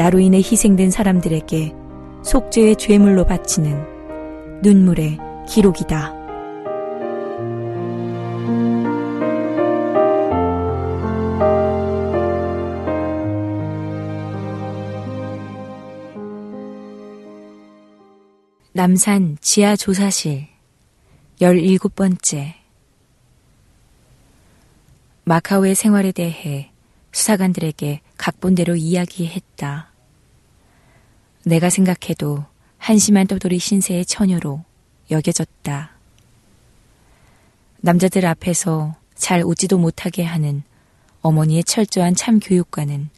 나로 인해 희생된 사람들에게 속죄의 죄물로 바치는 눈물의 기록이다. 남산 지하 조사실 17번째 마카오의 생활에 대해 수사관들에게 각본대로 이야기했다. 내가 생각해도 한심한 떠돌이 신세의 처녀로 여겨졌다. 남자들 앞에서 잘 웃지도 못하게 하는 어머니의 철저한 참 교육과는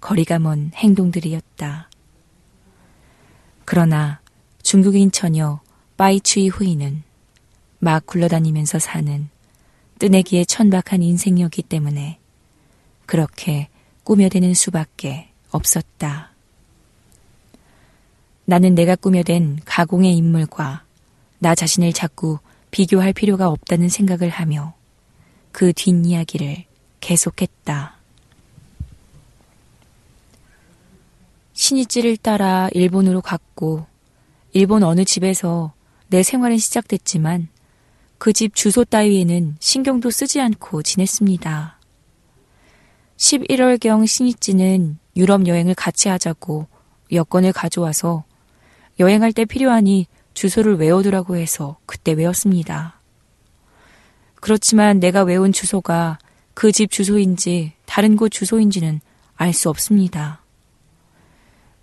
거리가 먼 행동들이었다. 그러나 중국인 처녀 빠이추이 후이는 막 굴러다니면서 사는 뜨내기에 천박한 인생이었기 때문에 그렇게 꾸며대는 수밖에 없었다. 나는 내가 꾸며댄 가공의 인물과 나 자신을 자꾸 비교할 필요가 없다는 생각을 하며 그 뒷이야기를 계속했다. 신이찌를 따라 일본으로 갔고 일본 어느 집에서 내 생활은 시작됐지만 그 집 주소 따위에는 신경도 쓰지 않고 지냈습니다. 11월경 신이찌는 유럽 여행을 같이 하자고 여권을 가져와서 여행할 때 필요하니 주소를 외워두라고 해서 그때 외웠습니다. 그렇지만 내가 외운 주소가 그 집 주소인지 다른 곳 주소인지는 알 수 없습니다.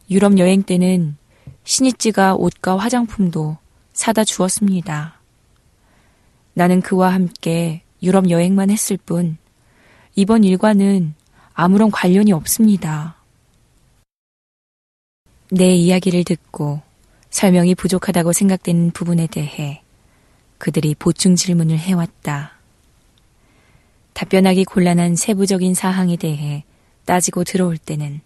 유럽 여행 때는 신이찌가 옷과 화장품도 사다 주었습니다. 나는 그와 함께 유럽 여행만 했을 뿐 이번 일과는 아무런 관련이 없습니다. 내 이야기를 듣고 설명이 부족하다고 생각되는 부분에 대해 그들이 보충 질문을 해왔다. 답변하기 곤란한 세부적인 사항에 대해 따지고 들어올 때는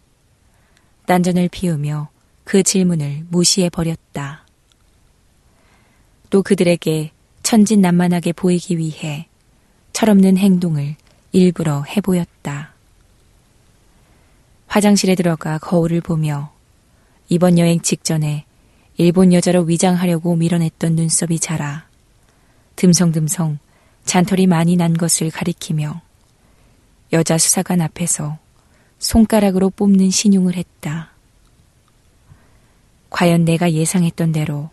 딴전을 피우며 그 질문을 무시해 버렸다. 또 그들에게 천진난만하게 보이기 위해 철없는 행동을 일부러 해보였다. 화장실에 들어가 거울을 보며 이번 여행 직전에 일본 여자로 위장하려고 밀어냈던 눈썹이 자라 듬성듬성 잔털이 많이 난 것을 가리키며 여자 수사관 앞에서 손가락으로 뽑는 신용을 했다. 과연 내가 예상했던 대로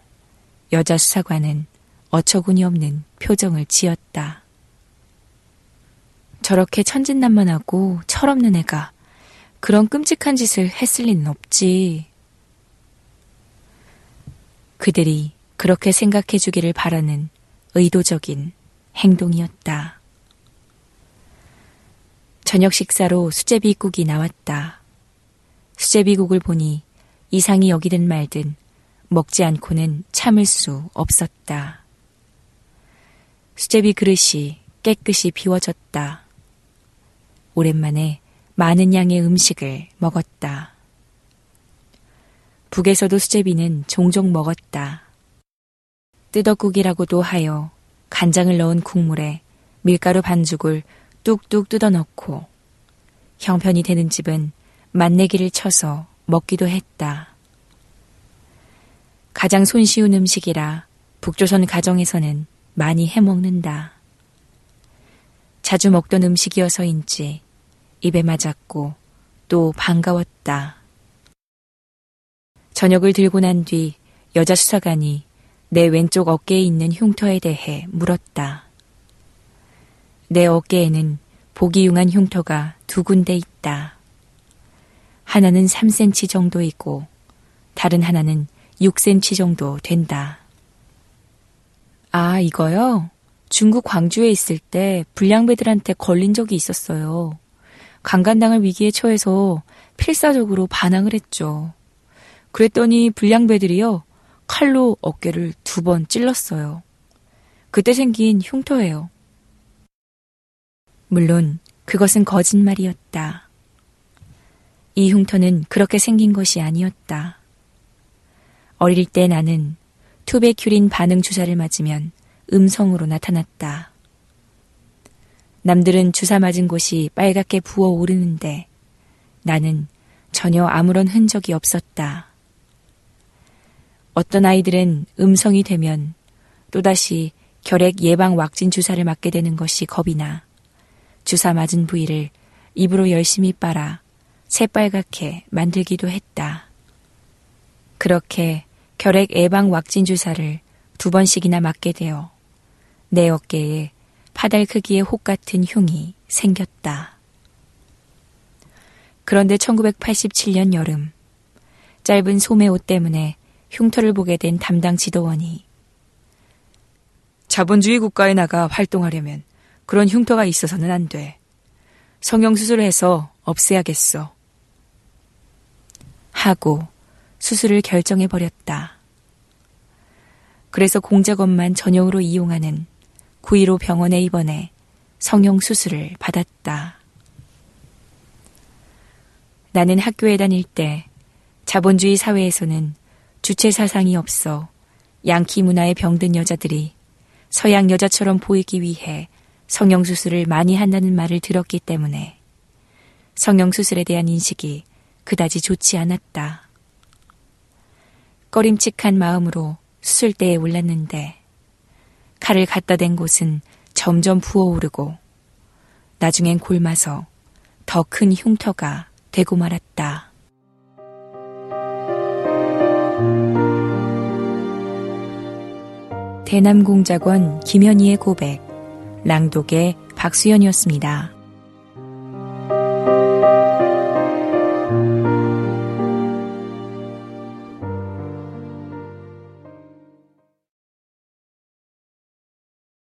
여자 수사관은 어처구니 없는 표정을 지었다. 저렇게 천진난만하고 철없는 애가 그런 끔찍한 짓을 했을 리는 없지. 그들이 그렇게 생각해 주기를 바라는 의도적인 행동이었다. 저녁 식사로 수제비국이 나왔다. 수제비국을 보니 이상이 여기든 말든 먹지 않고는 참을 수 없었다. 수제비 그릇이 깨끗이 비워졌다. 오랜만에 많은 양의 음식을 먹었다. 북에서도 수제비는 종종 먹었다. 뜨덕국이라고도 하여 간장을 넣은 국물에 밀가루 반죽을 뚝뚝 뜯어 넣고 형편이 되는 집은 맛내기를 쳐서 먹기도 했다. 가장 손쉬운 음식이라 북조선 가정에서는 많이 해먹는다. 자주 먹던 음식이어서인지 입에 맞았고 또 반가웠다. 저녁을 들고 난 뒤 여자 수사관이 내 왼쪽 어깨에 있는 흉터에 대해 물었다. 내 어깨에는 보기 흉한 흉터가 두 군데 있다. 하나는 3cm 정도이고 다른 하나는 6cm 정도 된다. 아, 이거요? 중국 광주에 있을 때 불량배들한테 걸린 적이 있었어요. 강간당할 위기에 처해서 필사적으로 반항을 했죠. 그랬더니 불량배들이요. 칼로 어깨를 두 번 찔렀어요. 그때 생긴 흉터예요. 물론 그것은 거짓말이었다. 이 흉터는 그렇게 생긴 것이 아니었다. 어릴 때 나는 투베큐린 반응 주사를 맞으면 음성으로 나타났다. 남들은 주사 맞은 곳이 빨갛게 부어오르는데 나는 전혀 아무런 흔적이 없었다. 어떤 아이들은 음성이 되면 또다시 결핵 예방 왁진 주사를 맞게 되는 것이 겁이 나 주사 맞은 부위를 입으로 열심히 빨아 새빨갛게 만들기도 했다. 그렇게 결핵 예방 왁진 주사를 두 번씩이나 맞게 되어 내 어깨에 파달 크기의 혹 같은 흉이 생겼다. 그런데 1987년 여름, 짧은 소매 옷 때문에 흉터를 보게 된 담당 지도원이 자본주의 국가에 나가 활동하려면 그런 흉터가 있어서는 안 돼. 성형수술을 해서 없애야겠어. 하고 수술을 결정해버렸다. 그래서 공작원만 전용으로 이용하는 9.15 병원에 입원해 성형수술을 받았다. 나는 학교에 다닐 때 자본주의 사회에서는 주체 사상이 없어 양키 문화에 병든 여자들이 서양 여자처럼 보이기 위해 성형수술을 많이 한다는 말을 들었기 때문에 성형수술에 대한 인식이 그다지 좋지 않았다. 꺼림칙한 마음으로 수술대에 올랐는데 칼을 갖다 댄 곳은 점점 부어오르고 나중엔 골마서 더 큰 흉터가 되고 말았다. 대남공작원 김현희의 고백, 랑독의 박수연이었습니다.